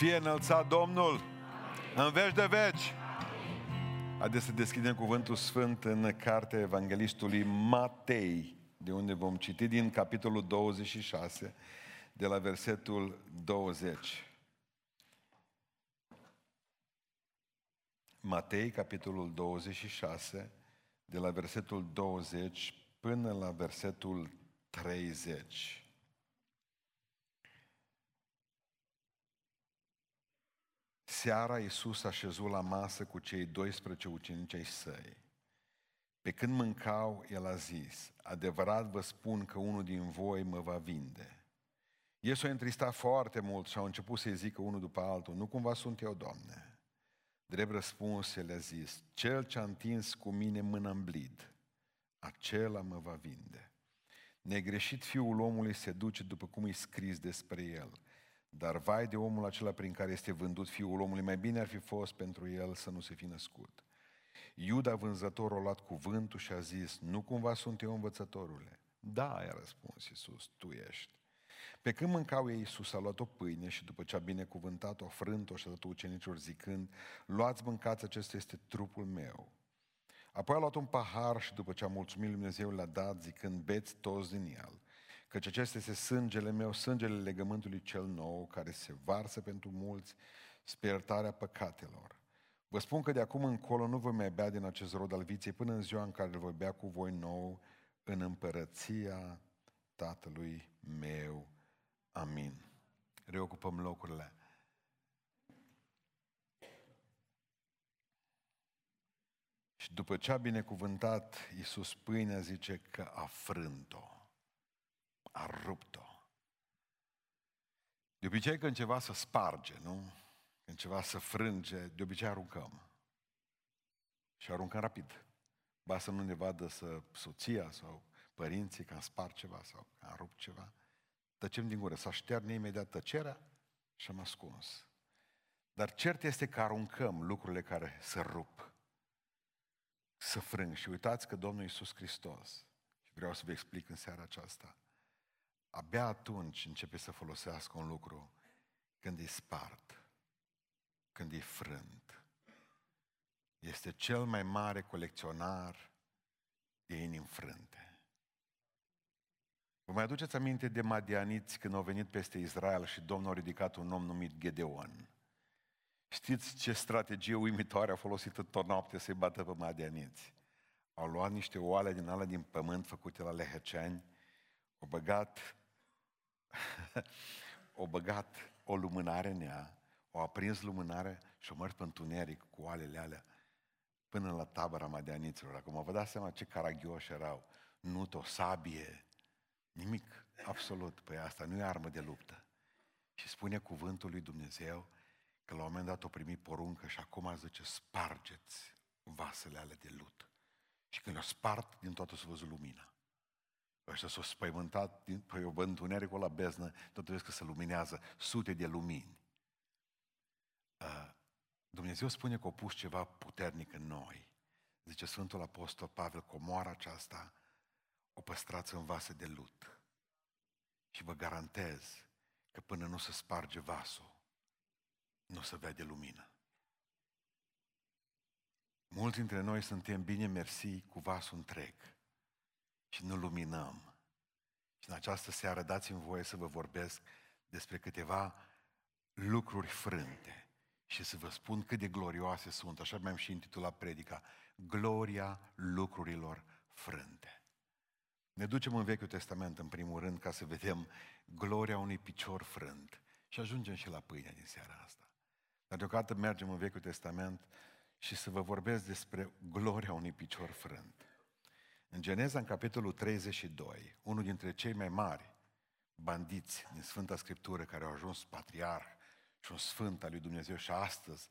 fie înălțat Domnul în veci de veci. Haideți să deschidem cuvântul sfânt în cartea Evanghelistului Matei, de unde vom citi din capitolul 26, de la versetul 20. Matei, capitolul 26, de la versetul 20 până la versetul 30. Seara Iisus a șezut la masă cu cei 12 ucenici ai săi. Pe când mâncau, el a zis, adevărat vă spun că unul din voi mă va vinde. Ei s-au întristat foarte mult și au început să-i zică unul după altul, nu cumva sunt eu, Doamne? Drept răspuns, el a zis, cel ce a întins cu mine mâna în blid, acela mă va vinde. Negreșit fiul omului se duce după cum e scris despre el. Dar vai de omul acela prin care este vândut fiul omului, mai bine ar fi fost pentru el să nu se fi născut. Iuda vânzătorul a luat cuvântul și a zis, nu cumva sunt eu învățătorule? Da, i-a răspuns Iisus, tu ești. Pe când mâncau ei, Iisus a luat o pâine și după ce a binecuvântat-o, frânt-o și a dat ucenicilor zicând, luați, mâncați, acesta este trupul meu. Apoi a luat un pahar și după ce a mulțumit Lui Dumnezeu l-a dat zicând, beți toți din el, căci acesta este sângele meu, sângele legământului cel nou, care se varsă pentru mulți spre iertarea păcatelor. Vă spun că de acum încolo nu voi mai bea din acest rod al viței până în ziua în care îl voi bea cu voi nou în împărăția Tatălui meu. Amin. Reocupăm locurile. Și după ce a binecuvântat Iisus pâinea, zice că a frânt-o, a rupt-o. De obicei când ceva să sparge, nu? Când ceva să frânge, de obicei aruncăm. Și aruncăm rapid. Ba să nu ne vadă să soția sau părinții că am spart ceva sau că am rupt ceva. Tăcem din gură, să așterne imediat tăcerea și am ascuns. Dar cert este că aruncăm lucrurile care se rup să frâng. Și uitați că Domnul Iisus Hristos, și vreau să vă explic în seara aceasta, abia atunci începe să folosească un lucru când e spart, când e frânt. Este cel mai mare colecționar de inimi frânte. Vă mai aduceți aminte de madianiți când au venit peste Israel și Domnul a ridicat un om numit Gedeon? Știți ce strategie uimitoare a folosit tot noapte să-i bată pe madianiți? Au luat niște oale din alea din pământ făcute la leheceani, au băgat, au băgat o lumânare în ea, au aprins lumânare și au mers pe întuneric cu oalele alea până la tabăra madianiților. Acum vă dați seama ce caragioși erau. Nu o sabie, nimic, absolut. Păi asta nu e armă de luptă. Și spune cuvântul lui Dumnezeu că la un moment dat o primi poruncă și acum zice, spargeți vasele ale de lut. Și când le-o spart, din toată s-a văzut lumina. Ăștia s-au spăimântat, din, păi o întunericul la beznă, tot vezi că se luminează sute de lumini. Uh, Dumnezeu spune că a pus ceva puternic în noi. Zice Sfântul Apostol Pavel, comoara aceasta o păstrați în vase de lut. Și vă garantez că până nu se sparge vasul, nu o să vede lumină. Mulți dintre noi suntem bine mersi cu vasul întreg și nu luminăm. Și în această seară dați-mi voie să vă vorbesc despre câteva lucruri frânte și să vă spun cât de glorioase sunt. Așa mi-am și intitulat predica, Gloria lucrurilor frânte. Ne ducem în Vechiul Testament, în primul rând, ca să vedem gloria unui picior frânt. Și ajungem și la pâinea din seara asta. Dar deocamdată mergem în Vechiul Testament și să vă vorbesc despre gloria unui picior frânt. În Geneza, în capitolul 32, unul dintre cei mai mari bandiți din Sfânta Scriptură care au ajuns patriarh și un sfânt al lui Dumnezeu și astăzi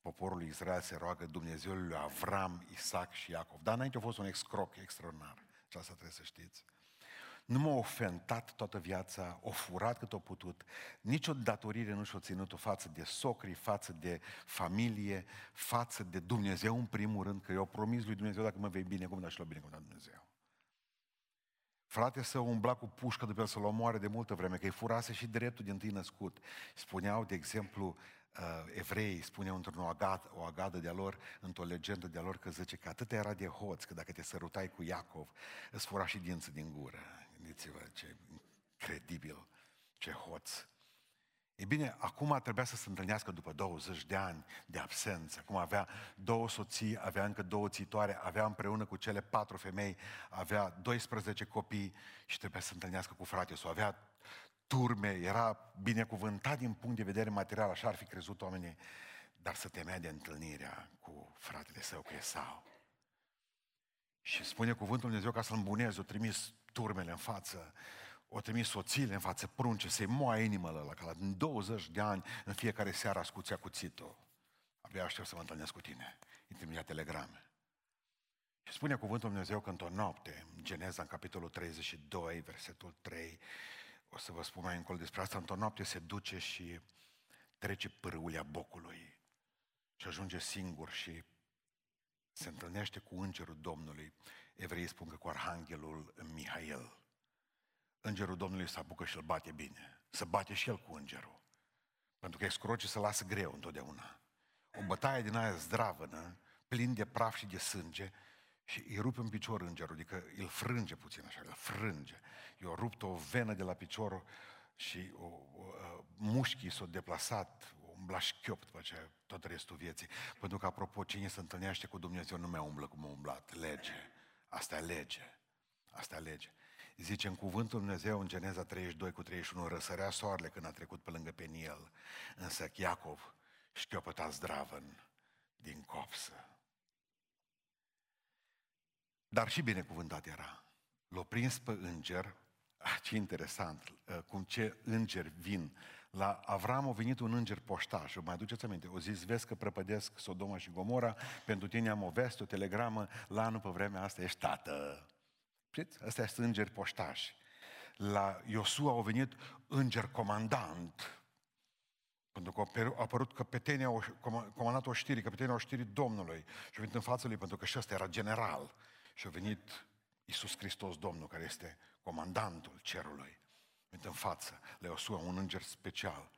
poporul Israel se roagă Dumnezeului lui Avram, Isaac și Iacov. Dar înainte a fost un excroc extraordinar. Și asta trebuie să știți nu m-a ofentat toată viața, o furat cât o putut, nicio datorire nu și-o ținut-o față de socri, față de familie, față de Dumnezeu în primul rând, că eu promis lui Dumnezeu dacă mă vei bine, cum da și l-a binecuvântat Dumnezeu. Frate să umbla cu pușcă după el să-l omoare de multă vreme, că îi furase și dreptul din tâi născut. Spuneau, de exemplu, uh, evrei, spuneau într-o agadă, o agadă de-a lor, într-o legendă de-a lor, că zice că atât era de hoț, că dacă te sărutai cu Iacov, îți fura și dinții din gură. Gândiți-vă ce incredibil, ce hoț. E bine, acum trebuia să se întâlnească după 20 de ani de absență. Acum avea două soții, avea încă două țitoare, avea împreună cu cele patru femei, avea 12 copii și trebuia să se întâlnească cu frate sau avea turme, era binecuvântat din punct de vedere material, așa ar fi crezut oamenii, dar să temea de întâlnirea cu fratele său, cu Esau. Și spune cuvântul Dumnezeu ca să-l îmbuneze, o trimis turmele în față, o trimis soțiile în față prunce să-i moa inimile la ca la 20 de ani în fiecare seară ascuțea cuțitul. Abia aștept să mă întâlnesc cu tine. Îi trimitea telegrame. Și spune cuvântul Dumnezeu că într-o noapte, în Geneza, în capitolul 32, versetul 3, o să vă spun mai încolo despre asta, într-o noapte se duce și trece pârâulea bocului și ajunge singur și se întâlnește cu îngerul Domnului. Evreii spun că cu arhanghelul Mihail. Îngerul Domnului se apucă și îl bate bine. Să bate și el cu îngerul. Pentru că excroce se lasă greu întotdeauna. O bătaie din aia zdravănă, plin de praf și de sânge, și îi rupe în picior îngerul, adică îl frânge puțin așa, îl frânge. I-a rupt o venă de la picior și o, o, mușchii s-au deplasat, umbla șchiop după ce tot restul vieții. Pentru că, apropo, cine se întâlnește cu Dumnezeu nu mai umblă cum a umblat. Lege. Asta e lege. Asta e lege. Zice în cuvântul Dumnezeu în Geneza 32 cu 31, răsărea soarele când a trecut pe lângă Peniel, însă Iacov șchiopăta zdravăn din copsă. Dar și binecuvântat era. L-a prins pe înger, ah, ce interesant, uh, cum ce îngeri vin. La Avram a venit un înger poștaș, o mai aduceți aminte, o zis, vezi că prăpădesc Sodoma și Gomora, pentru tine am o veste, o telegramă, la anul pe vremea asta ești tată. Știți? Astea sunt îngeri poștași. La Iosua au venit înger comandant, pentru că a apărut căpetenia, comandatul oștirii, căpetenia oștirii Domnului și a venit în fața lui, pentru că și ăsta era general. Și a venit Iisus Hristos Domnul, care este comandantul cerului. A venit în față, la Iosua, un înger special.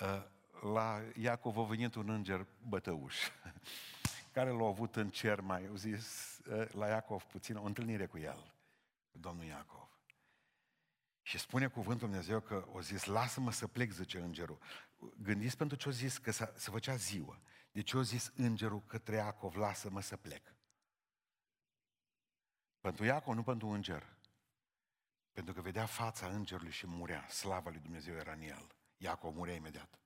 Ă, la Iacov a venit un înger bătăuș, care l-a avut în cer mai, au zis ă, la Iacov puțin, o întâlnire cu el cu domnul Iacov. Și spune cuvântul Dumnezeu că o zis, lasă-mă să plec, zice îngerul. Gândiți pentru ce o zis, că se făcea ziua. De ce o zis îngerul către Iacov, lasă-mă să plec? Pentru Iacov, nu pentru înger. Pentru că vedea fața îngerului și murea. Slava lui Dumnezeu era în el. Iacov murea imediat.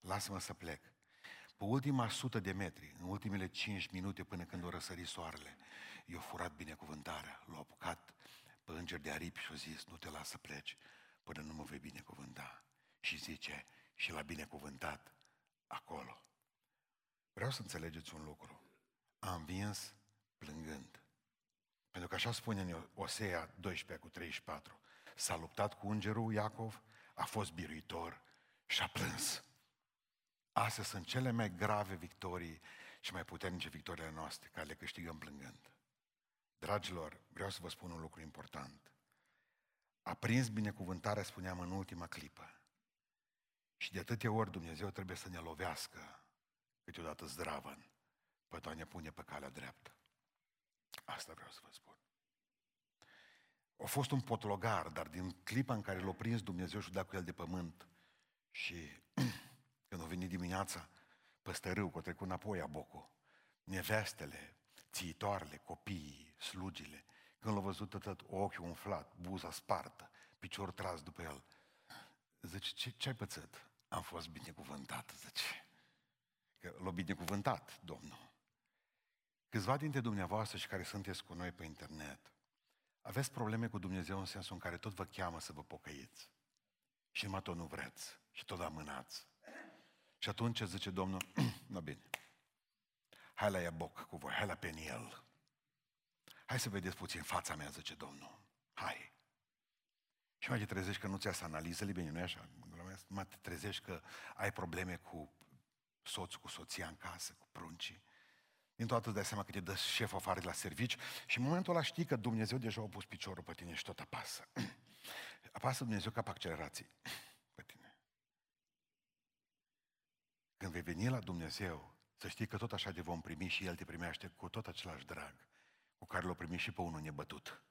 Lasă-mă să plec. Pe ultima sută de metri, în ultimele cinci minute până când o răsări soarele, i-a furat binecuvântarea, l-a apucat pe înger de aripi și a zis, nu te las să pleci până nu mă vei binecuvânta. Și zice, și l-a binecuvântat acolo. Vreau să înțelegeți un lucru. A învins plângând. Pentru că așa spune în Osea 12 cu 34. S-a luptat cu îngerul Iacov, a fost biruitor și a plâns. Astea sunt cele mai grave victorii și mai puternice victoriile noastre, care le câștigăm plângând. Dragilor, vreau să vă spun un lucru important. A prins binecuvântarea, spuneam, în ultima clipă. Și de atâtea ori Dumnezeu trebuie să ne lovească câteodată zdravăn pentru a ne pune pe calea dreaptă. Asta vreau să vă spun. A fost un potlogar, dar din clipa în care l-a prins Dumnezeu și a dat cu el de pământ și când a venit dimineața, peste râu, că a trecut înapoi a Bocu, nevestele, țiitoarele, copiii, slugile, când l-au văzut tot ochiul umflat, buza spartă, picior tras după el, zice, ce, ce ai pățit? Am fost binecuvântat, zice. Că l-a binecuvântat Domnul. Câțiva dintre dumneavoastră și care sunteți cu noi pe internet, aveți probleme cu Dumnezeu în sensul în care tot vă cheamă să vă pocăiți. Și numai tot nu vreți. Și tot amânați. Și atunci zice Domnul, nu bine, hai la Iaboc cu voi, hai la Peniel. Hai să vedeți puțin fața mea, zice Domnul. Hai. Și mai te trezești că nu ți-a analizele bine, nu-i așa? Mai te trezești că ai probleme cu soțul, cu soția în casă, cu pruncii. Din toată dai seama că te dă șef afară de la servici și în momentul ăla știi că Dumnezeu deja a pus piciorul pe tine și tot apasă. Apasă Dumnezeu ca pe accelerații pe tine. Când vei veni la Dumnezeu, să știi că tot așa te vom primi și El te primește cu tot același drag cu care l-a primit și pe unul nebătut.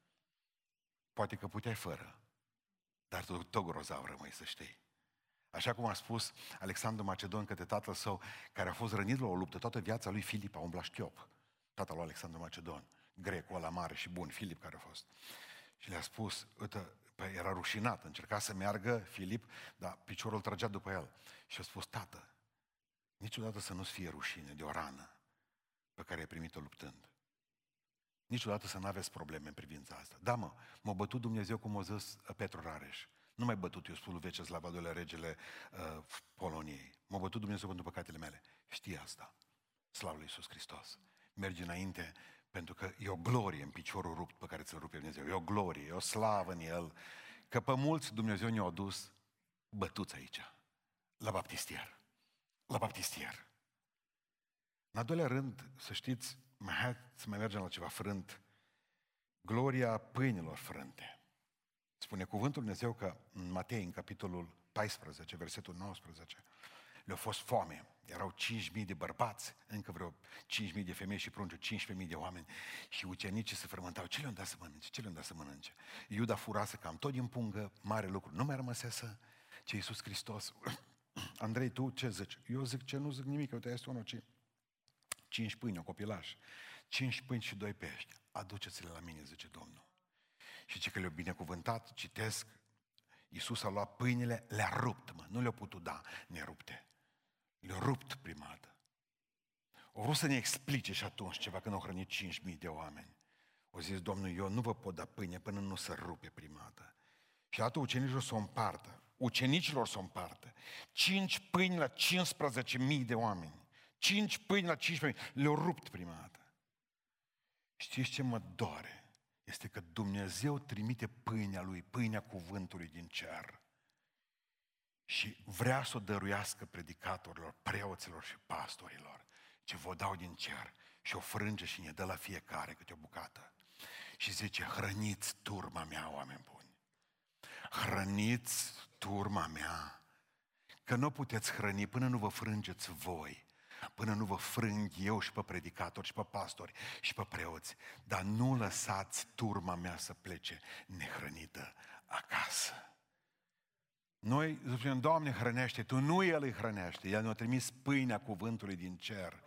Poate că puteai fără, dar tu tot grozav rămâi să știi. Așa cum a spus Alexandru Macedon către tatăl său, care a fost rănit la o luptă, toată viața lui Filip a umblat șchiop. Tatăl lui Alexandru Macedon, grecul ăla mare și bun, Filip care a fost. Și le-a spus, uite, păi era rușinat, încerca să meargă Filip, dar piciorul trăgea după el. Și a spus, tată, niciodată să nu-ți fie rușine de o rană pe care ai primit-o luptând. Niciodată să nu aveți probleme în privința asta. Da, mă, m-a bătut Dumnezeu cum a zis Petru Rareș. Nu mai bătut eu, spune Veceslav al doilea regele uh, Poloniei. M-a bătut Dumnezeu pentru păcatele mele. Știi asta. Slavă lui Iisus Hristos. Mergi înainte pentru că e o glorie în piciorul rupt pe care ți-l rupe Dumnezeu. E o glorie, e o slavă în el. Că pe mulți Dumnezeu ne-a dus bătuți aici, la baptistier. La baptistier. În al doilea rând, să știți, mai hai să mai mergem la ceva frânt. Gloria pâinilor frânte. Spune cuvântul Dumnezeu că în Matei, în capitolul 14, versetul 19, le-a fost foame. Erau 5.000 de bărbați, încă vreo 5.000 de femei și prunci, 15.000 de oameni. Și ucenicii se frământau. Ce le-au dat să mănânce? Ce le-au dat să mănânce? Iuda furase cam tot din pungă, mare lucru. Nu mai rămăsese ce Iisus Hristos. Andrei, tu ce zici? Eu zic ce nu zic nimic, uite, este unul ce... Cinci pâini, o copilaș. Cinci pâini și doi pești. Aduceți-le la mine, zice Domnul. Și ce că le-au binecuvântat, citesc, Iisus a luat pâinile, le-a rupt, mă, nu le-a putut da nerupte. Le-a rupt prima dată. O vrut să ne explice și atunci ceva când au hrănit 5.000 de oameni. O zis, Domnul, eu nu vă pot da pâine până nu se rupe prima dată. Și atât ucenicilor să o împartă. Ucenicilor să o împartă. Cinci pâini la 15.000 de oameni. Cinci pâini la 15.000. Le-au rupt prima dată. Știți ce mă doare? Este că Dumnezeu trimite pâinea Lui, pâinea cuvântului din cer. Și vrea să o dăruiască predicatorilor, preoților și pastorilor, ce vă dau din cer și o frânge și ne dă la fiecare câte o bucată. Și zice, hrăniți turma mea, oameni buni. Hrăniți turma mea. Că nu puteți hrăni până nu vă frângeți voi până nu vă frâng eu și pe predicatori și pe pastori și pe preoți, dar nu lăsați turma mea să plece nehrănită acasă. Noi zicem, Doamne, hrănește, Tu nu El îi hrănește, El ne-a trimis pâinea cuvântului din cer.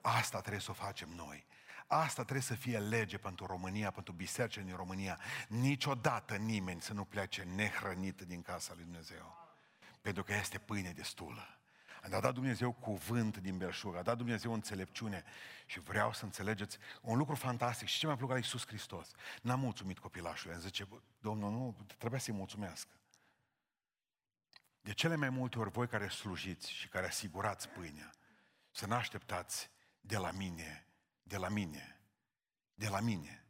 Asta trebuie să o facem noi. Asta trebuie să fie lege pentru România, pentru bisericile din România. Niciodată nimeni să nu plece nehrănit din casa lui Dumnezeu. Pentru că este pâine destulă. A dat Dumnezeu cuvânt din belșug, a dat Dumnezeu înțelepciune și vreau să înțelegeți un lucru fantastic. Și ce mi-a plăcut la Iisus Hristos? N-am mulțumit copilașului, îmi zice, Domnul, nu, trebuia să-i mulțumească. De cele mai multe ori voi care slujiți și care asigurați pâinea, să nu așteptați de la mine, de la mine, de la mine,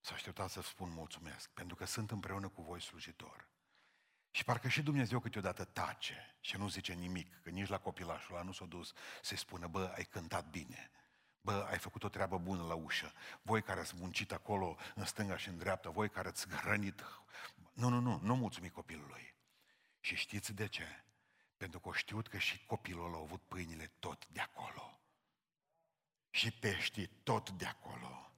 să așteptați să spun mulțumesc, pentru că sunt împreună cu voi slujitor. Și parcă și Dumnezeu câteodată tace și nu zice nimic, că nici la copilașul ăla nu s-a dus să-i spună, bă, ai cântat bine, bă, ai făcut o treabă bună la ușă, voi care ați muncit acolo în stânga și în dreapta, voi care ați hrănit. Nu, nu, nu, nu mulțumi copilului. Și știți de ce? Pentru că știut că și copilul ăla a avut pâinile tot de acolo. Și peștii tot de acolo.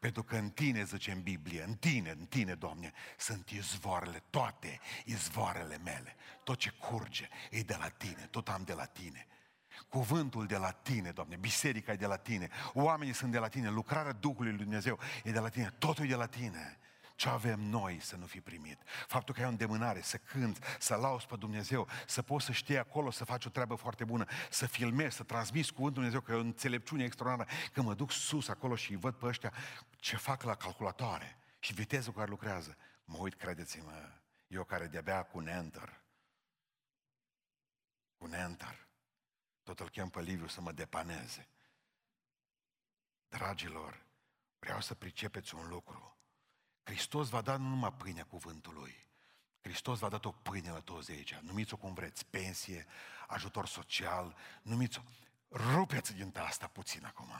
Pentru că în tine, zice în Biblie, în tine, în tine, Doamne, sunt izvoarele, toate izvoarele mele. Tot ce curge e de la tine, tot am de la tine. Cuvântul de la tine, Doamne, biserica e de la tine, oamenii sunt de la tine, lucrarea Duhului Lui Dumnezeu e de la tine, totul e de la tine. Ce avem noi să nu fi primit? Faptul că ai o îndemânare, să cânți, să lauzi pe Dumnezeu, să poți să știi acolo, să faci o treabă foarte bună, să filmezi, să transmiți cuvântul Dumnezeu, că e o înțelepciune extraordinară. Când mă duc sus acolo și îi văd pe ăștia ce fac la calculatoare și vitezul cu care lucrează, mă uit, credeți-mă, eu care de-abia cu enter, cu enter, tot îl chem pe Liviu să mă depaneze. Dragilor, vreau să pricepeți un lucru. Hristos va da nu numai pâinea cuvântului, Hristos v-a dat o pâine la toți aici, numiți-o cum vreți, pensie, ajutor social, numiți-o. rupeți din asta puțin acum.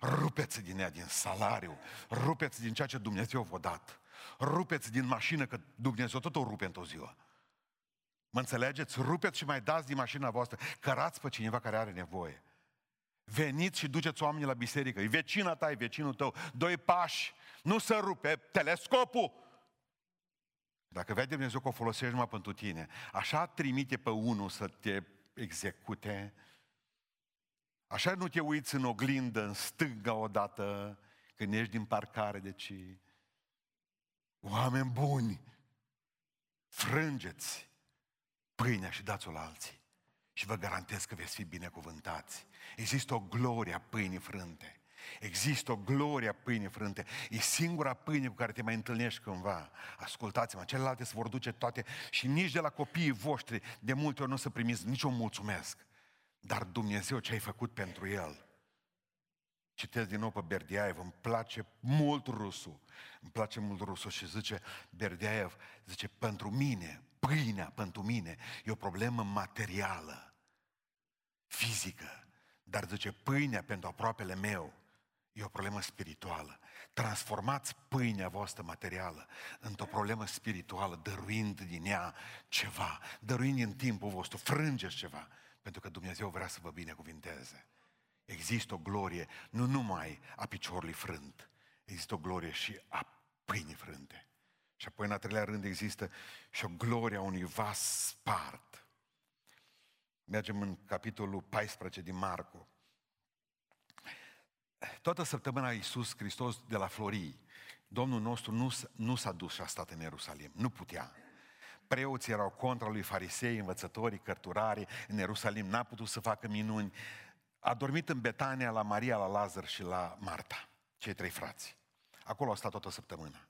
Rupeți din ea, din salariu. Rupeți din ceea ce Dumnezeu v-a dat. Rupeți din mașină, că Dumnezeu tot o rupe într-o ziua. Mă înțelegeți? Rupeți și mai dați din mașina voastră. Cărați pe cineva care are nevoie. Veniți și duceți oamenii la biserică. E vecina ta, e vecinul tău. Doi pași. Nu să rupe telescopul. Dacă vede Dumnezeu că o folosești numai pentru tine, așa trimite pe unul să te execute, așa nu te uiți în oglindă, în stânga odată, când ești din parcare, deci oameni buni, frângeți pâinea și dați-o la alții. Și vă garantez că veți fi binecuvântați. Există o glorie a pâinii frânte. Există o glorie a pâinii frânte. E singura pâine cu care te mai întâlnești cândva. Ascultați-mă, celelalte se vor duce toate și nici de la copiii voștri de multe ori nu să primiți niciun mulțumesc. Dar Dumnezeu ce ai făcut pentru El. Citesc din nou pe Berdiaev, îmi place mult rusul. Îmi place mult rusul și zice Berdiaev, zice, pentru mine, pâinea pentru mine e o problemă materială, fizică. Dar zice, pâinea pentru aproapele meu E o problemă spirituală. Transformați pâinea voastră materială într-o problemă spirituală, dăruind din ea ceva, dăruind în timpul vostru, frângeți ceva, pentru că Dumnezeu vrea să vă binecuvinteze. Există o glorie nu numai a piciorului frânt, există o glorie și a pâinii frânte. Și apoi, în a treilea rând, există și o glorie a unui vas spart. Mergem în capitolul 14 din Marcu toată săptămâna Iisus Hristos de la Florii, Domnul nostru nu, nu s-a dus și a stat în Ierusalim. Nu putea. Preoții erau contra lui farisei, învățătorii, cărturarii. În Ierusalim n-a putut să facă minuni. A dormit în Betania la Maria, la Lazar și la Marta, cei trei frați. Acolo a stat toată săptămâna.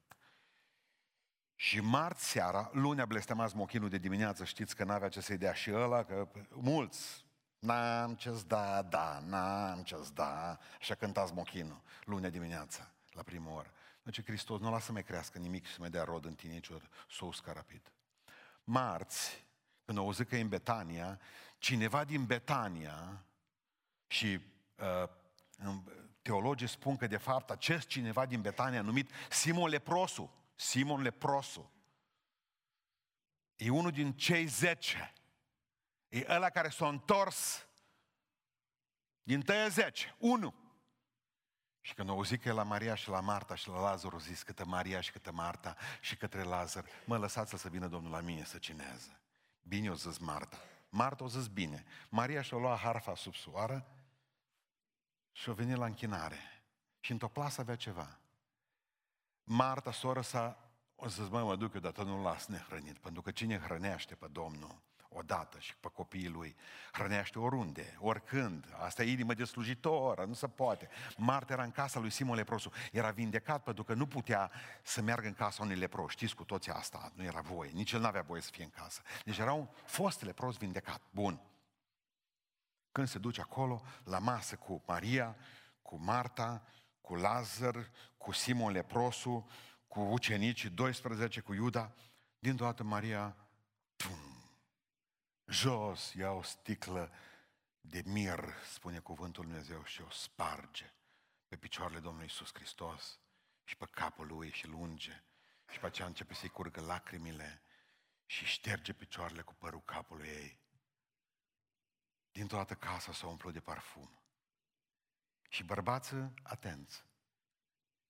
Și marți seara, lunea blestemați mochinul de dimineață, știți că n-avea ce să-i dea și ăla, că mulți N-am ce-ți da, da, n-am ce-ți da. Așa cântați mochinul, lunea dimineața, la prima oră. Deci Hristos nu lasă să mai crească nimic și să mai dea rod în tine niciodată, să uscă rapid. Marți, când au auzit că e în Betania, cineva din Betania și uh, teologii spun că de fapt acest cineva din Betania numit Simon Leprosu, Simon Leprosu, e unul din cei zece E ăla care s-a întors din tăie zece, unu. Și când au zis că e la Maria și la Marta și la Lazar, au zis câtă Maria și câtă Marta și către Lazar, mă lăsați să vină Domnul la mine să cineze. Bine o zis Marta. Marta o zis bine. Maria și-a luat harfa sub soară și a venit la închinare. Și într-o plasă avea ceva. Marta, soră sa, o zis, mă, mă duc eu, dar nu las nehrănit, pentru că cine hrănește pe Domnul, odată și pe copiii lui. Hrănește oriunde, oricând. Asta e inimă de slujitor, nu se poate. Marta era în casa lui Simon Leprosu. Era vindecat pentru că nu putea să meargă în casa unui lepros. Știți cu toții asta, nu era voie. Nici el nu avea voie să fie în casă. Deci era un fost lepros vindecat. Bun. Când se duce acolo, la masă cu Maria, cu Marta, cu Lazar, cu Simon Leprosu, cu ucenicii 12, cu Iuda, dintr-o dată Maria, pum, jos, ia o sticlă de mir, spune cuvântul Dumnezeu, și o sparge pe picioarele Domnului Iisus Hristos și pe capul lui și lunge. Și pe aceea începe să-i curgă lacrimile și șterge picioarele cu părul capului ei. Dintr-o dată casa s-a umplut de parfum. Și bărbață, atenți.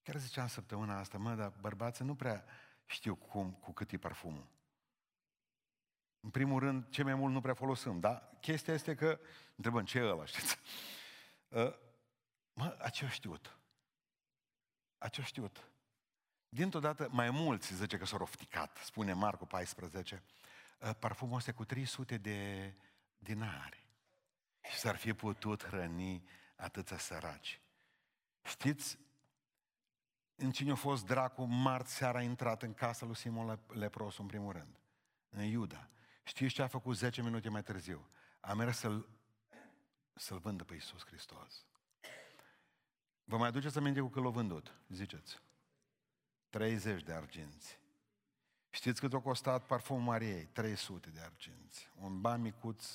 Chiar ziceam săptămâna asta, mă, dar bărbață nu prea știu cum, cu cât e parfumul. În primul rând, ce mai mult nu prea folosim, dar chestia este că, întrebăm, ce e ăla, știți? Uh, mă, a ce știut? A ce știut? Dintr-o dată, mai mulți zice că s-au rofticat, spune Marcu 14, uh, parfumul ăsta cu 300 de dinari. Și s-ar fi putut hrăni atâția săraci. Știți, în cine a fost dracu, marți seara a intrat în casa lui Simon Lepros, în primul rând? În Iuda. Știți ce a făcut 10 minute mai târziu? A mers să-l, să-l vândă pe Iisus Hristos. Vă mai aduceți aminte cu că l-a vândut? Ziceți. 30 de arginți. Știți cât a costat parfumul Mariei? 300 de arginți. Un ban micuț,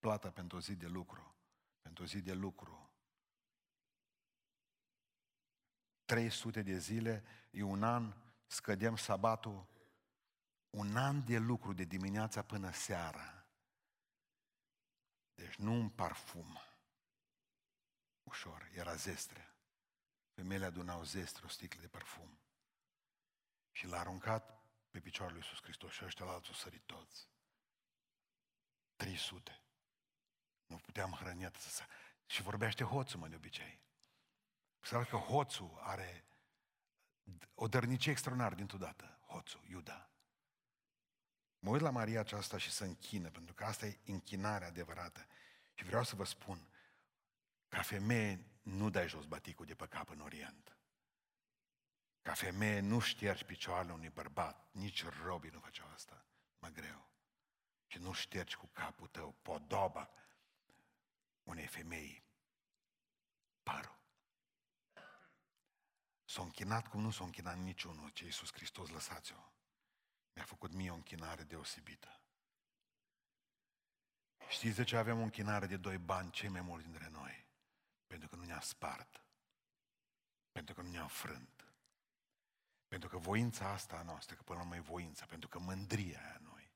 plata pentru o zi de lucru pentru o zi de lucru. 300 de zile, e un an, scădem sabatul, un an de lucru de dimineața până seara. Deci nu un parfum ușor, era zestre. Femeile adunau zestre, o sticlă de parfum. Și l-a aruncat pe picioarele lui Iisus Hristos și ăștia la alții sărit toți. 300. Nu puteam hrăni atât să... Și vorbește hoțul, mă, de obicei. Să că hoțul are o dărnicie extraordinară dintr-o dată. Hoțul, Iuda. Mă uit la Maria aceasta și să închină, pentru că asta e închinarea adevărată. Și vreau să vă spun, ca femeie nu dai jos baticul de pe cap în Orient. Ca femeie nu ștergi picioarele unui bărbat, nici robii nu făceau asta, mă greu. Și nu ștergi cu capul tău podoba unei femei părul. S-a închinat cum nu s-a închinat niciunul ce Iisus Hristos, lăsați-o. Mi-a făcut mie o închinare deosebită. Știți de ce avem o închinare de doi bani cei mai mulți dintre noi? Pentru că nu ne-a spart. Pentru că nu ne-a frânt. Pentru că voința asta a noastră, că până la urmă e voința, pentru că mândria aia noi,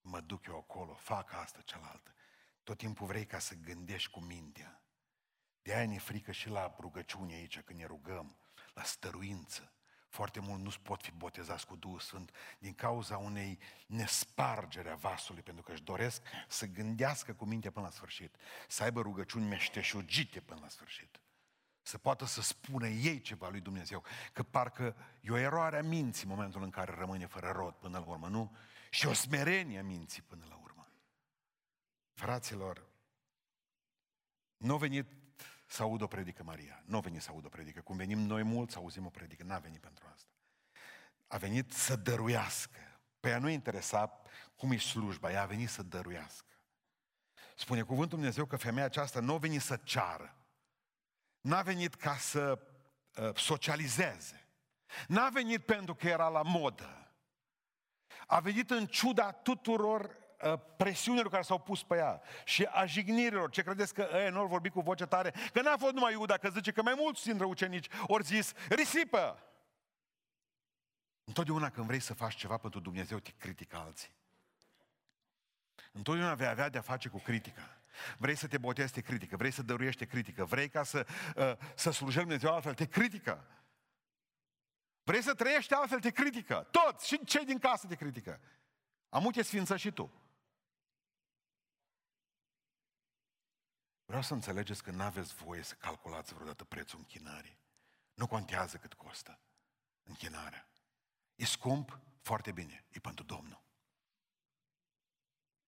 mă duc eu acolo, fac asta, cealaltă. Tot timpul vrei ca să gândești cu mintea. De aia ne frică și la rugăciune aici, când ne rugăm, la stăruință. Foarte mult nu pot fi botezați cu Duhul Sfânt din cauza unei nespargere a vasului, pentru că își doresc să gândească cu mintea până la sfârșit, să aibă rugăciuni meșteșugite până la sfârșit să poată să spună ei ceva lui Dumnezeu. Că parcă e o eroare a minții în momentul în care rămâne fără rod până la urmă, nu? Și o smerenie a minții până la urmă. Fraților, nu a venit să aud o predică Maria. Nu a venit să aud o predică. Cum venim noi mulți să auzim o predică. N-a venit pentru asta. A venit să dăruiască. Pe ea nu interesa cum e slujba, ea a venit să dăruiască. Spune cuvântul Dumnezeu că femeia aceasta nu a venit să ceară. N-a venit ca să uh, socializeze. N-a venit pentru că era la modă. A venit în ciuda tuturor uh, presiunilor care s-au pus pe ea și a jignirilor. Ce credeți că ei nu au vorbit cu voce tare? Că n-a fost numai Iuda, că zice că mai mulți dintre ucenici ori zis, risipă! Întotdeauna când vrei să faci ceva pentru Dumnezeu, te critică alții. Întotdeauna vei avea de-a face cu critica. Vrei să te botezi, te critică. Vrei să dăruiești, te critică. Vrei ca să, uh, să slujești Dumnezeu altfel, te critică. Vrei să trăiești altfel, te critică. Toți, și cei din casă te critică. Amute sfință și tu. Vreau să înțelegeți că nu aveți voie să calculați vreodată prețul închinării. Nu contează cât costă închinarea. E scump? Foarte bine. E pentru Domnul.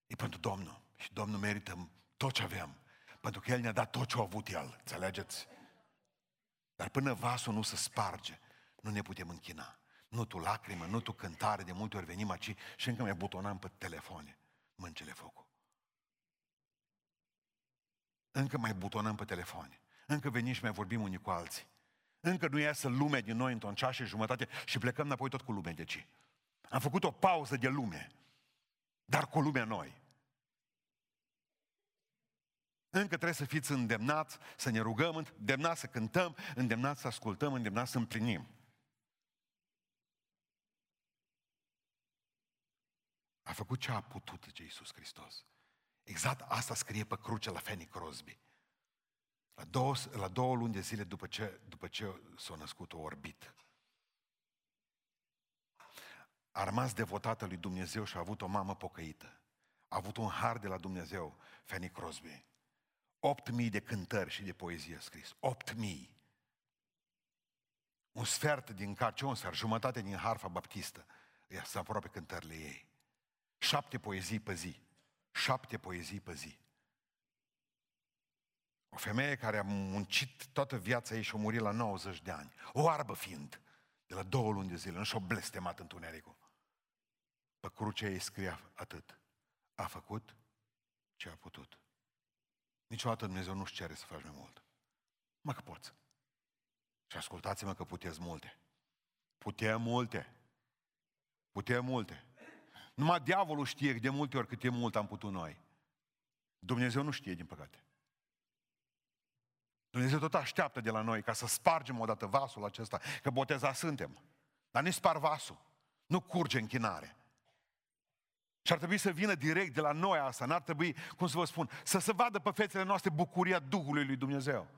E pentru Domnul. Și Domnul merită tot ce avem. Pentru că El ne-a dat tot ce a avut El. Înțelegeți? Dar până vasul nu se sparge, nu ne putem închina. Nu tu lacrimă, nu tu cântare, de multe ori venim aici și încă mai butonam pe telefoane. Mâncele focul. Încă mai butonăm pe telefoane. Încă venim și mai vorbim unii cu alții. Încă nu iasă lumea din noi într-o ceașă și jumătate și plecăm înapoi tot cu lumea de ce. Am făcut o pauză de lume, dar cu lumea noi. Încă trebuie să fiți îndemnați să ne rugăm, îndemnați să cântăm, îndemnați să ascultăm, îndemnați să împlinim. A făcut ce a putut, zice Iisus Hristos. Exact asta scrie pe cruce la Fanny Crosby. La două, la două luni de zile după ce, după ce s-a născut o orbit. A rămas devotată lui Dumnezeu și a avut o mamă pocăită. A avut un har de la Dumnezeu, Fanny Crosby. 8.000 de cântări și de poezie scris. 8.000. Un sfert din ce un sfert, jumătate din harfa baptistă. Ea să aproape cântările ei. Șapte poezii pe zi. Șapte poezii pe zi. O femeie care a muncit toată viața ei și a murit la 90 de ani. O arbă fiind, de la două luni de zile, nu și-o blestemat întunericul. Pe crucea ei scria atât. A făcut ce a putut. Niciodată Dumnezeu nu-și cere să faci mai mult. Mă că poți. Și ascultați-mă că puteți multe. Putem multe. Putem multe. Numai diavolul știe de multe ori cât e mult am putut noi. Dumnezeu nu știe, din păcate. Dumnezeu tot așteaptă de la noi ca să spargem odată vasul acesta, că boteza suntem. Dar nu spar vasul. Nu curge închinare. Și ar trebui să vină direct de la noi asta, n-ar trebui, cum să vă spun, să se vadă pe fețele noastre bucuria Duhului lui Dumnezeu.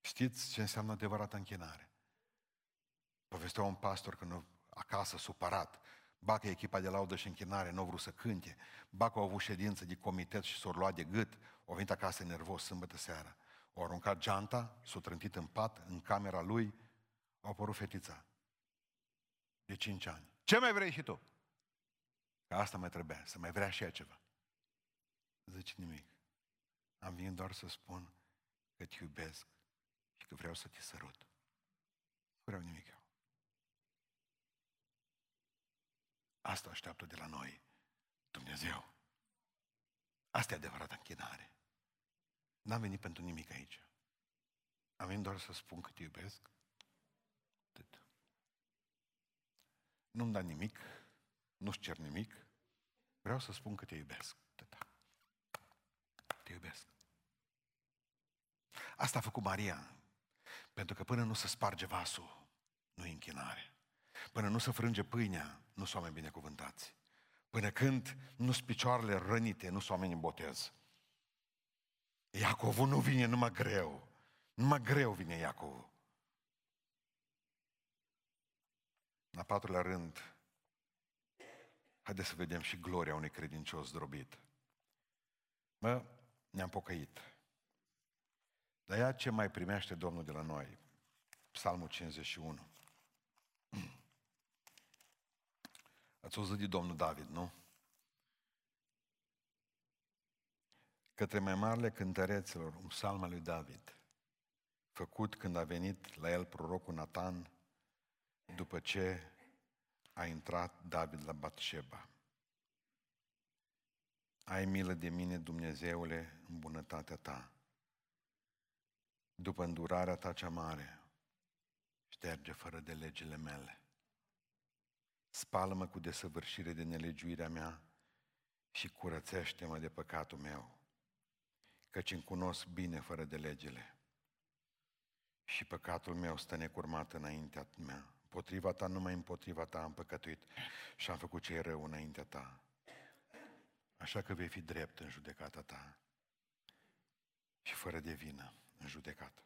Știți ce înseamnă adevărată închinare? Povestea un pastor când acasă, supărat, Bacă echipa de laudă și închinare, nu au vrut să cânte. Bacă au avut ședință de comitet și s-au luat de gât. Au venit acasă nervos sâmbătă seara. Au aruncat geanta, s-au trântit în pat, în camera lui, au apărut fetița. De cinci ani. Ce mai vrei și tu? Că asta mai trebuia, să mai vrea și ea ceva. Zice nimic. Am venit doar să spun că te iubesc și că vreau să te sărut. Nu vreau nimic eu. Asta așteaptă de la noi Dumnezeu. Asta e adevărată închinare. N-am venit pentru nimic aici. Am venit doar să spun că te iubesc. Atât. Nu-mi da nimic, nu-ți cer nimic. Vreau să spun că te iubesc. Atât. Te iubesc. Asta a făcut Maria. Pentru că până nu se sparge vasul, nu e închinare. Până nu se frânge pâinea, nu sunt oameni binecuvântați. Până când nu sunt picioarele rănite, nu sunt oameni în botez. Iacovul nu vine numai greu. Numai greu vine Iacovul. La patrulea rând, haideți să vedem și gloria unui credincios drobit. Mă, ne-am pocăit. Dar ea ce mai primește Domnul de la noi? Psalmul 51. Ați auzit de domnul David, nu? Către mai marile cântăreților, un psalm al lui David, făcut când a venit la el prorocul Natan, după ce a intrat David la Batșeba. Ai milă de mine, Dumnezeule, în bunătatea ta. După îndurarea ta cea mare, șterge fără de legile mele. Spală-mă cu desăvârșire de nelegiuirea mea și curățește-mă de păcatul meu, căci îmi cunosc bine fără de legile. Și păcatul meu stă necurmat înaintea mea. Potriva ta, numai împotriva ta am păcătuit și am făcut ce e rău înaintea ta. Așa că vei fi drept în judecata ta și fără de vină în judecată.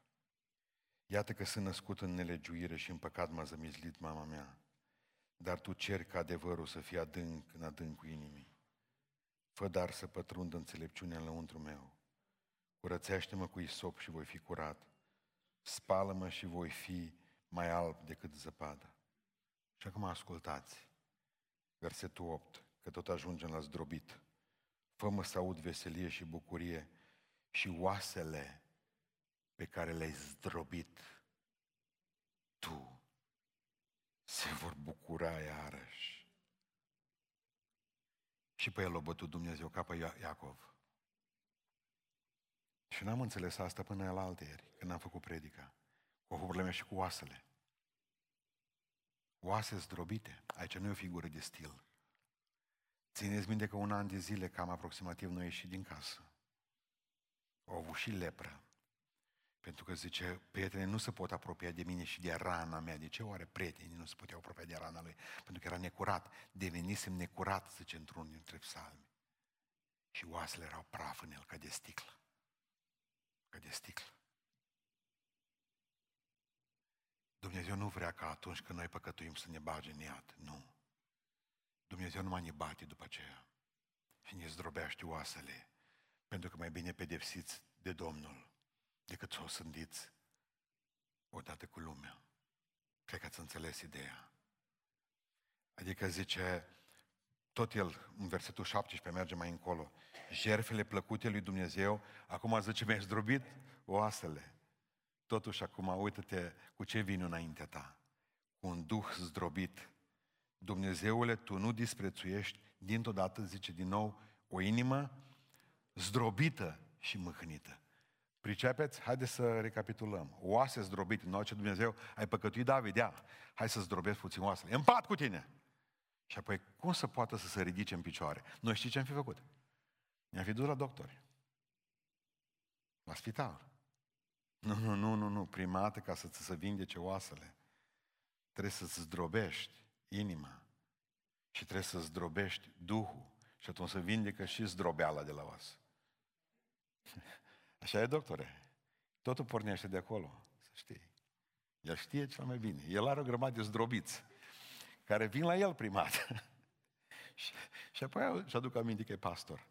Iată că sunt născut în nelegiuire și în păcat m-a zămizlit mama mea. Dar tu ceri ca adevărul să fie adânc în adâncul inimii. Fă dar să pătrundă înțelepciunea în lăuntru meu. Curățește-mă cu isop și voi fi curat. Spală-mă și voi fi mai alb decât zăpada. Și acum ascultați. Versetul 8, că tot ajungem la zdrobit. Fă-mă să aud veselie și bucurie și oasele pe care le-ai zdrobit tu se vor bucura iarăși. Și pe el a bătut Dumnezeu ca pe Iacov. Și n-am înțeles asta până la alte ieri, când am făcut predica. Cu probleme și cu oasele. Oase zdrobite. Aici nu e o figură de stil. Țineți minte că un an de zile, cam aproximativ, nu ieși din casă. Au avut și lepră. Pentru că zice, prietenii nu se pot apropia de mine și de rana mea. De ce oare prietenii nu se puteau apropia de rana lui? Pentru că era necurat. Devenisem necurat, zice într-unul dintre psalmi. Și oasele erau praf în el, ca de sticlă. Ca de sticlă. Dumnezeu nu vrea ca atunci când noi păcătuim să ne bage în iad. Nu. Dumnezeu nu mai ne bate după aceea. Și ne zdrobește oasele. Pentru că mai bine pedepsiți de Domnul decât să o sândiți odată cu lumea. Cred că ați înțeles ideea. Adică zice, tot el, în versetul 17, merge mai încolo, jerfele plăcute lui Dumnezeu, acum zice, mi-ai zdrobit oasele. Totuși, acum, uită-te cu ce vin înaintea ta. Cu un duh zdrobit. Dumnezeule, tu nu disprețuiești, dintr-o dată, zice din nou, o inimă zdrobită și mâhnită. Pricepeți? Haideți să recapitulăm. Oase zdrobite. În ce Dumnezeu ai păcătuit David, ia, hai să zdrobesc puțin oasele. În pat cu tine! Și apoi, cum să poată să se ridice în picioare? Noi știi ce am fi făcut? Ne-a fi dus la doctori. La spital. Nu, nu, nu, nu, nu. Prima dată ca să ți se vindece oasele, trebuie să-ți zdrobești inima și trebuie să zdrobești Duhul și atunci să vindecă și zdrobeala de la oas. Așa e, doctore. Totul pornește de acolo, să știi. El știe cel mai bine. El are o grămadă de zdrobiți care vin la el primat. și, și apoi își aduc aminte că e pastor.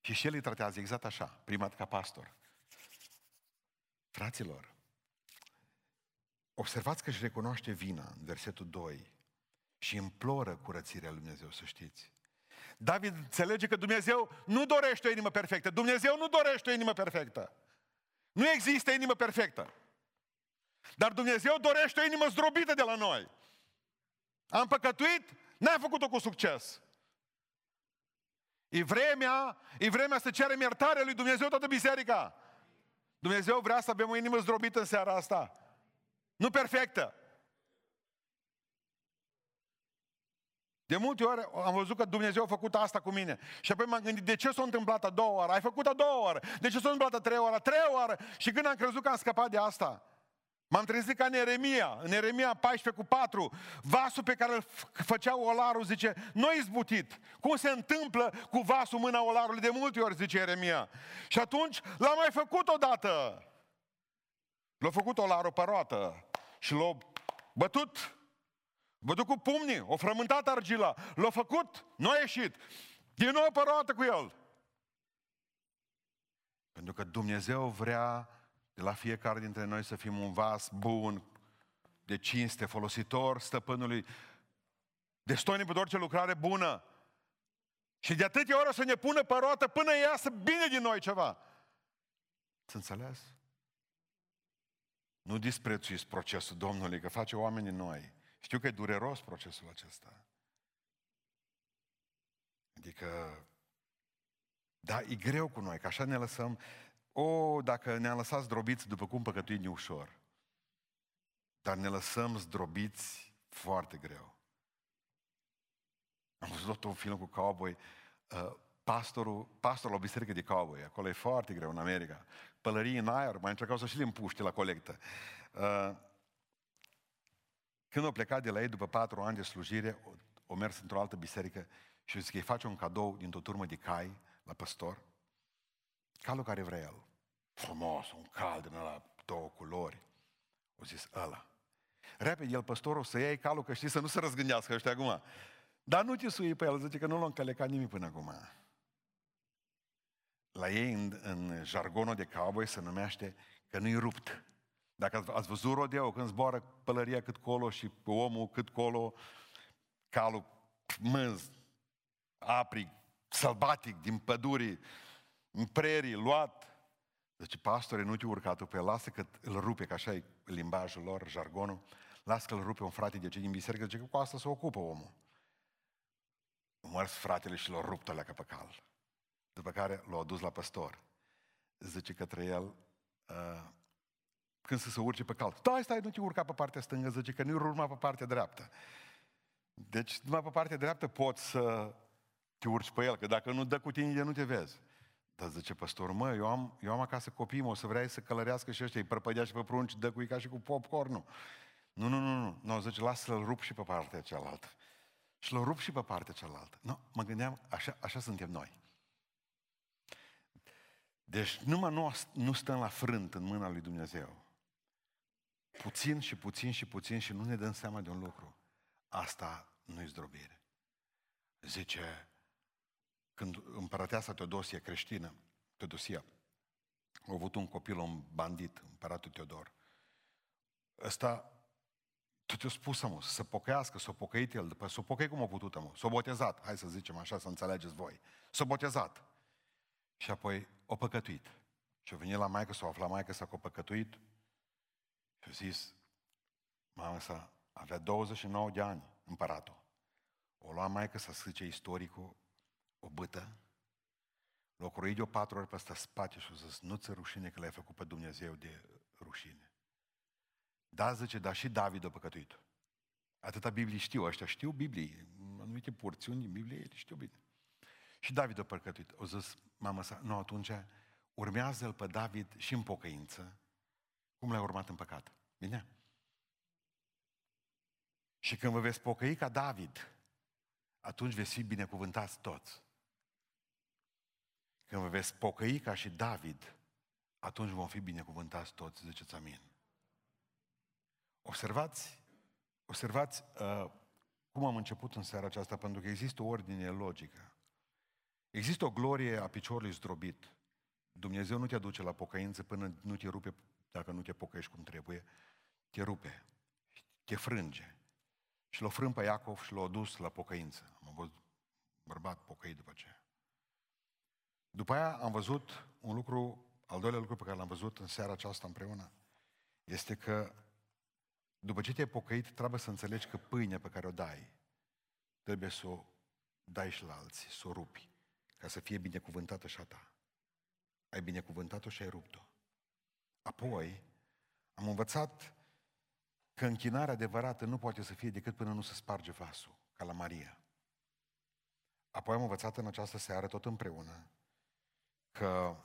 Și și el îi tratează exact așa, primat ca pastor. Fraților, observați că își recunoaște vina în versetul 2 și imploră curățirea lui Dumnezeu, să știți. David înțelege că Dumnezeu nu dorește o inimă perfectă. Dumnezeu nu dorește o inimă perfectă. Nu există inimă perfectă. Dar Dumnezeu dorește o inimă zdrobită de la noi. Am păcătuit, n-am făcut-o cu succes. E vremea, e vremea să cerem iertare lui Dumnezeu toată biserica. Dumnezeu vrea să avem o inimă zdrobită în seara asta. Nu perfectă. De multe ori am văzut că Dumnezeu a făcut asta cu mine. Și apoi m-am gândit, de ce s-a întâmplat a doua oară? Ai făcut a doua oară. De ce s-a întâmplat a treia oară? A treia oară. Și când am crezut că am scăpat de asta, m-am trezit ca în Eremia, în Eremia 14 cu 4, vasul pe care îl făcea olarul, zice, nu izbutit. Cum se întâmplă cu vasul mâna olarului de multe ori, zice Eremia. Și atunci l-am mai făcut odată. L-a făcut olarul pe roată și l-a bătut Bătut cu pumnii, o frământat argila, l-a făcut, nu a ieșit. Din nou pe cu el. Pentru că Dumnezeu vrea de la fiecare dintre noi să fim un vas bun, de cinste, folositor stăpânului, destoinic pentru orice lucrare bună. Și de atâtea ori o să ne pună pe roată până iasă bine din noi ceva. Să înțeles? Nu disprețuiți procesul Domnului, că face oamenii noi. Știu că e dureros procesul acesta. Adică, da, e greu cu noi, că așa ne lăsăm. O, dacă ne-am lăsat zdrobiți, după cum păcătuim e ușor. Dar ne lăsăm zdrobiți foarte greu. Am văzut un film cu cowboy, uh, pastorul, pastorul la biserică de cowboy, acolo e foarte greu în America. Pălării în aer, mai încercau să și le împuște la colectă. Uh, când au plecat de la ei după patru ani de slujire, au mers într-o altă biserică și au zis că îi face un cadou dintr-o turmă de cai la păstor. Calul care vrea el. Frumos, un cal din ăla, două culori. Au zis, ăla. Repede, el, păstorul, să iei calul, că știi să nu se răzgândească ăștia acum. Dar nu te sui pe el, zice că nu l-a încălecat nimic până acum. La ei, în, în jargonul de cowboy, se numește că nu-i rupt. Dacă ați văzut rodeo, când zboară pălăria cât colo și omul cât colo, calul mânz, aprig, sălbatic, din păduri, în prerii, luat. Deci, pastore, nu te urca tu pe el, lasă că îl rupe, că așa e limbajul lor, jargonul, lasă că îl rupe un frate de ce din biserică, zice că cu asta se ocupă omul. Mărs fratele și l-a rupt alea pe cal. După care l-a dus la păstor. Zice către el, uh, când să se urce pe cal. Stai, stai, nu te urca pe partea stângă, zice că nu urma pe partea dreaptă. Deci numai pe partea dreaptă poți să te urci pe el, că dacă nu dă cu tine, de nu te vezi. Dar zice păstor, mă, eu am, eu am acasă copii, mă, o să vrei să călărească și ăștia, îi prăpădea și pe prunci, dă cu ca și cu popcornul. Nu, nu, nu, nu, nu, zice, lasă să-l rup și pe partea cealaltă. Și l rup și pe partea cealaltă. Nu, mă gândeam, așa, așa suntem noi. Deci numai nu, nu stăm la frânt în mâna lui Dumnezeu puțin și puțin și puțin și nu ne dăm seama de un lucru. Asta nu-i zdrobire. Zice, când împărăteasa Teodosie creștină, Teodosia, a avut un copil, un bandit, împăratul Teodor. Ăsta tot i-a spus, mă, să se pocăiască, să o pocăit el, după să o pocăi cum a putut, mă, s-a botezat, hai să zicem așa, să înțelegeți voi. S-a botezat. Și apoi o păcătuit. Și a venit la maică, s-a aflat maică s-a păcătuit, și a zis, mama sa avea 29 de ani, împăratul. O lua maică să zice istoricul, o bâtă, l-a croit de o patru ori peste spate și a zis, nu-ți rușine că l-ai făcut pe Dumnezeu de rușine. Da, zice, dar și David a păcătuit. Atâta Biblie știu, ăștia știu Biblie, anumite porțiuni din Biblie, ele știu bine. Și David a păcătuit. O zis, mama sa, nu, atunci urmează-l pe David și în pocăință, cum l-a urmat în păcat. Bine? Și când vă veți pocăi ca David, atunci veți fi binecuvântați toți. Când vă veți pocăi ca și David, atunci vom fi binecuvântați toți, ziceți amin. Observați, observați uh, cum am început în seara aceasta, pentru că există o ordine logică. Există o glorie a piciorului zdrobit. Dumnezeu nu te aduce la pocăință până nu te rupe, dacă nu te pocăiești cum trebuie, te rupe, te frânge. Și l-a frânt pe Iacov și l-a dus la pocăință. Am văzut bărbat pocăit după aceea. După aia am văzut un lucru, al doilea lucru pe care l-am văzut în seara aceasta împreună, este că după ce te-ai pocăit, trebuie să înțelegi că pâinea pe care o dai, trebuie să o dai și la alții, să o rupi, ca să fie binecuvântată și a ta. Ai binecuvântat-o și ai rupt-o. Apoi, am învățat că închinarea adevărată nu poate să fie decât până nu se sparge vasul, ca la Maria. Apoi am învățat în această seară, tot împreună, că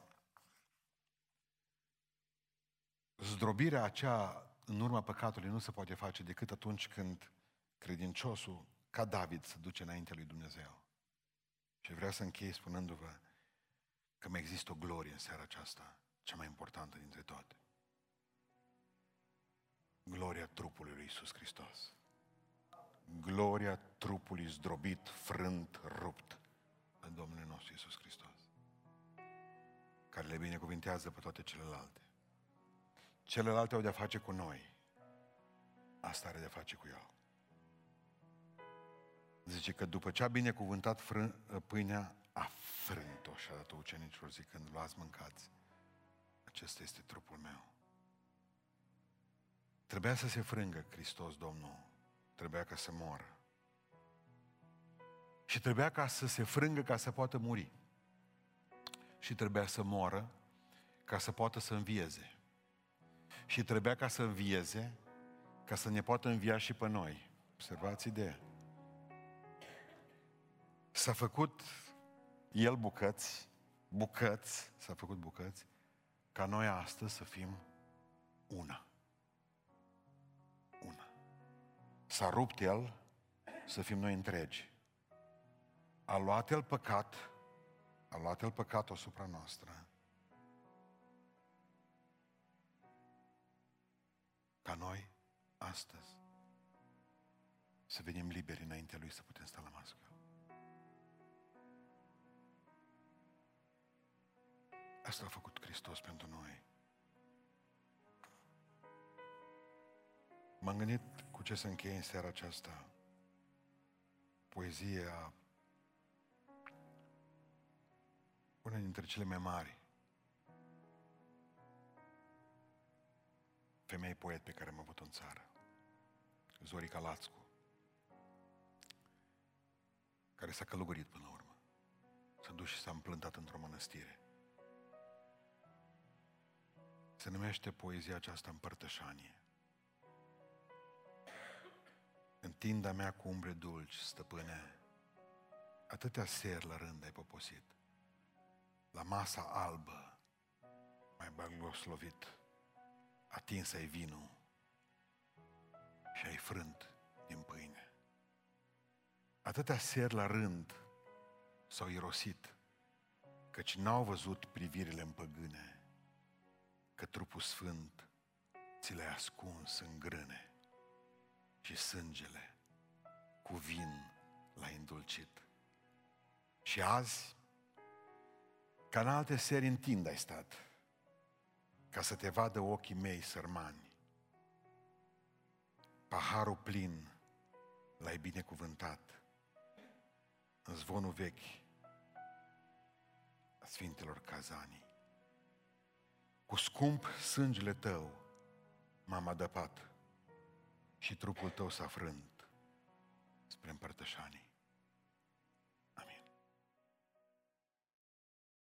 zdrobirea aceea în urma păcatului nu se poate face decât atunci când credinciosul, ca David, se duce înainte lui Dumnezeu. Și vreau să închei spunându-vă că mai există o glorie în seara aceasta, cea mai importantă dintre toate. Gloria trupului lui Iisus Hristos. Gloria trupului zdrobit, frânt, rupt în Domnul nostru Iisus Hristos. Care le binecuvintează pe toate celelalte. Celelalte au de-a face cu noi. Asta are de-a face cu El. Zice că după ce a binecuvântat frân, pâinea, a frânt-o și a dat-o ucenicilor zicând, luați, mâncați. Acesta este trupul meu. Trebuia să se frângă Hristos Domnul. Trebuia ca să moară. Și trebuia ca să se frângă ca să poată muri. Și trebuia să moară ca să poată să învieze. Și trebuia ca să învieze ca să ne poată învia și pe noi. Observați ideea. S-a făcut el bucăți, bucăți, s-a făcut bucăți, ca noi astăzi să fim una. Una. S-a rupt el să fim noi întregi. A luat el păcat, a luat el păcat asupra noastră. Ca noi astăzi să venim liberi înaintea Lui să putem sta la mască. Asta a făcut Hristos pentru noi. M-am gândit cu ce să încheie în seara aceasta. Poezia una dintre cele mai mari femei poet pe care am avut în țară. Zorica Lațcu, care s-a călugărit până la urmă. S-a dus și s-a împlântat într-o mănăstire. Se numește poezia aceasta împărtășanie. Tinda mea cu umbre dulci, stăpâne, atâtea seri la rând ai poposit. La masa albă mai bagoslovit, atins ai vinul și ai frânt din pâine. Atâtea seri la rând s-au irosit, căci n-au văzut privirile în păgâne, că trupul sfânt ți le-ai ascuns în grâne și sângele cu vin l-ai îndulcit. Și azi, ca în alte seri în tind ai stat, ca să te vadă ochii mei sărmani. Paharul plin l-ai binecuvântat în zvonul vechi a Sfintelor Cazanii. Cu scump sângele tău m-am adăpat și trupul tău s-a frânt spre împărtășanii.